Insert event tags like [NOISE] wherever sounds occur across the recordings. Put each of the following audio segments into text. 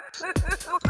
[LAUGHS]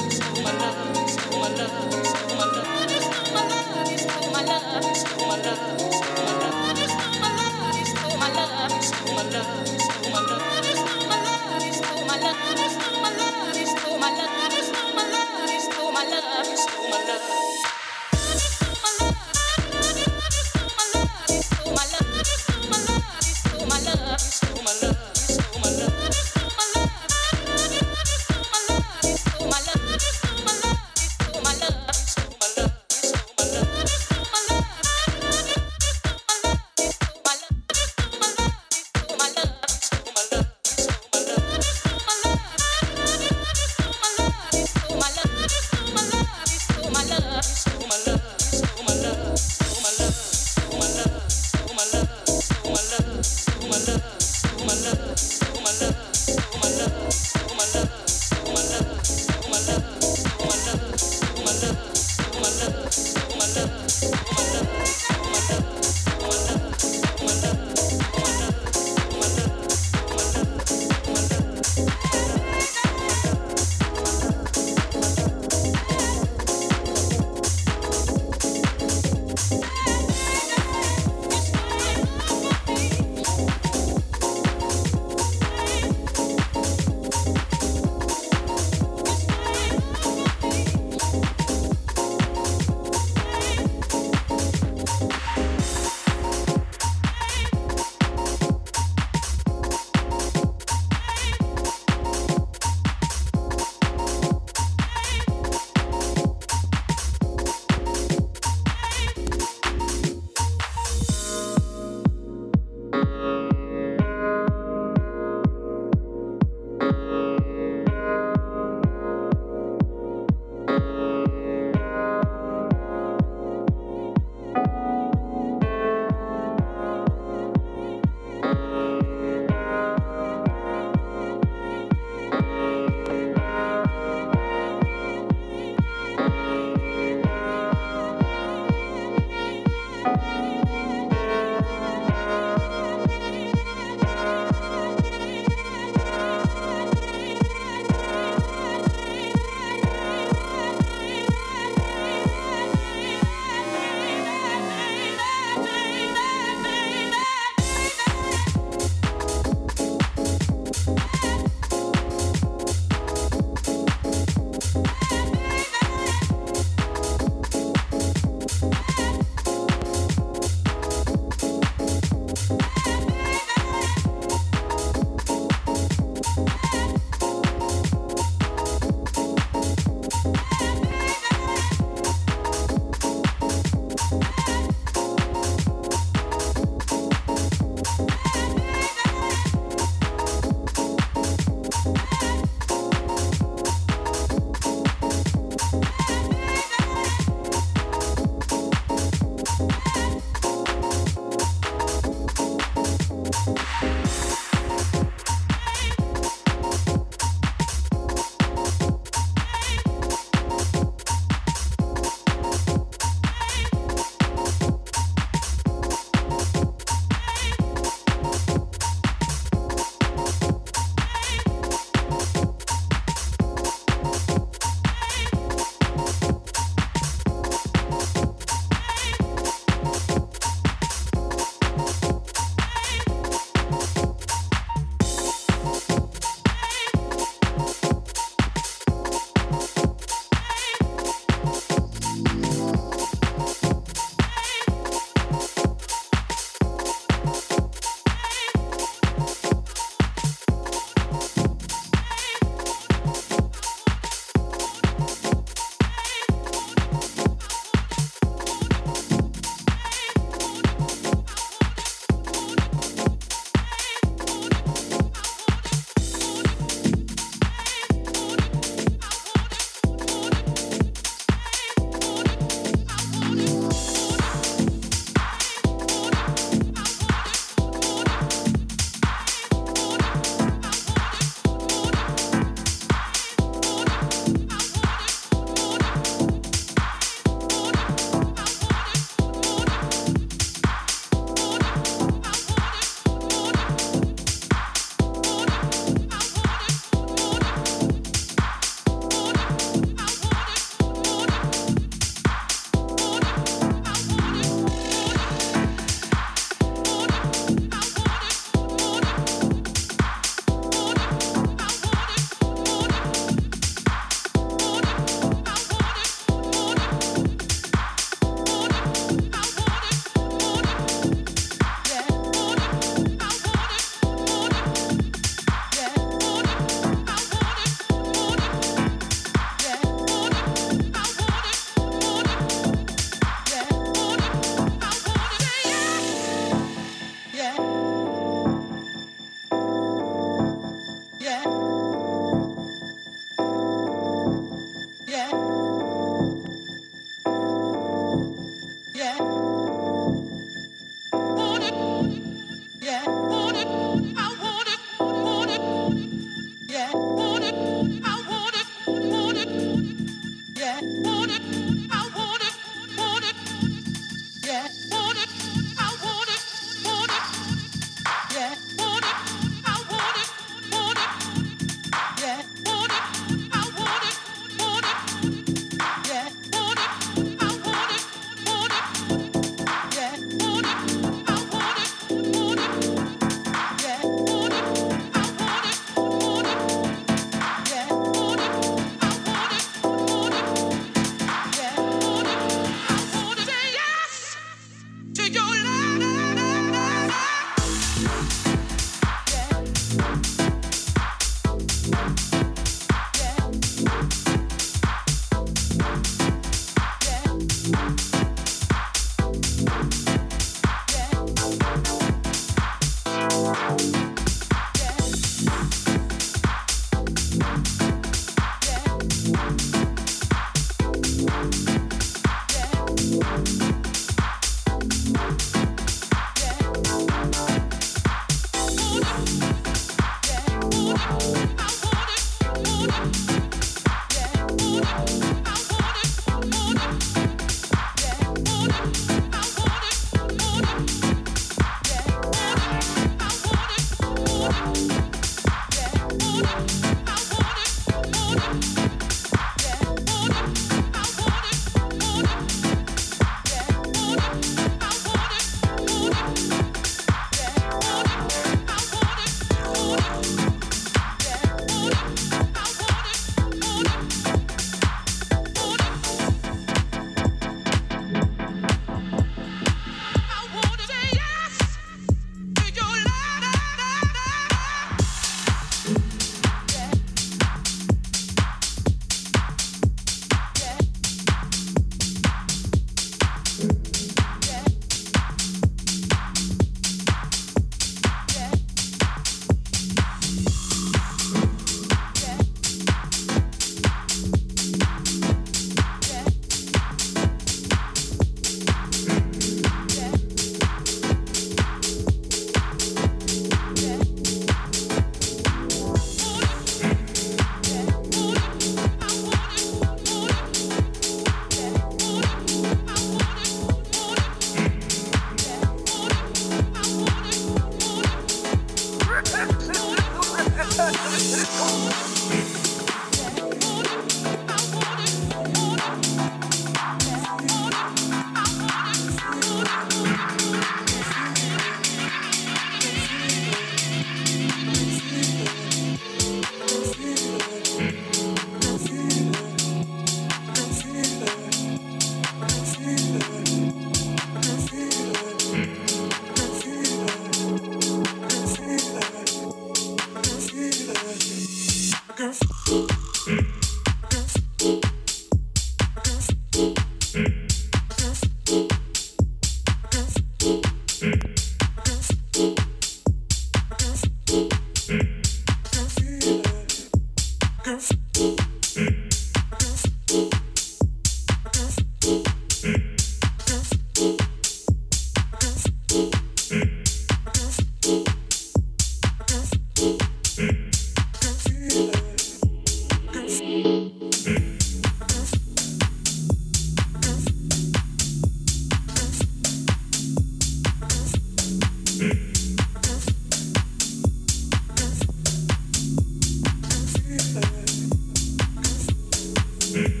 Spin.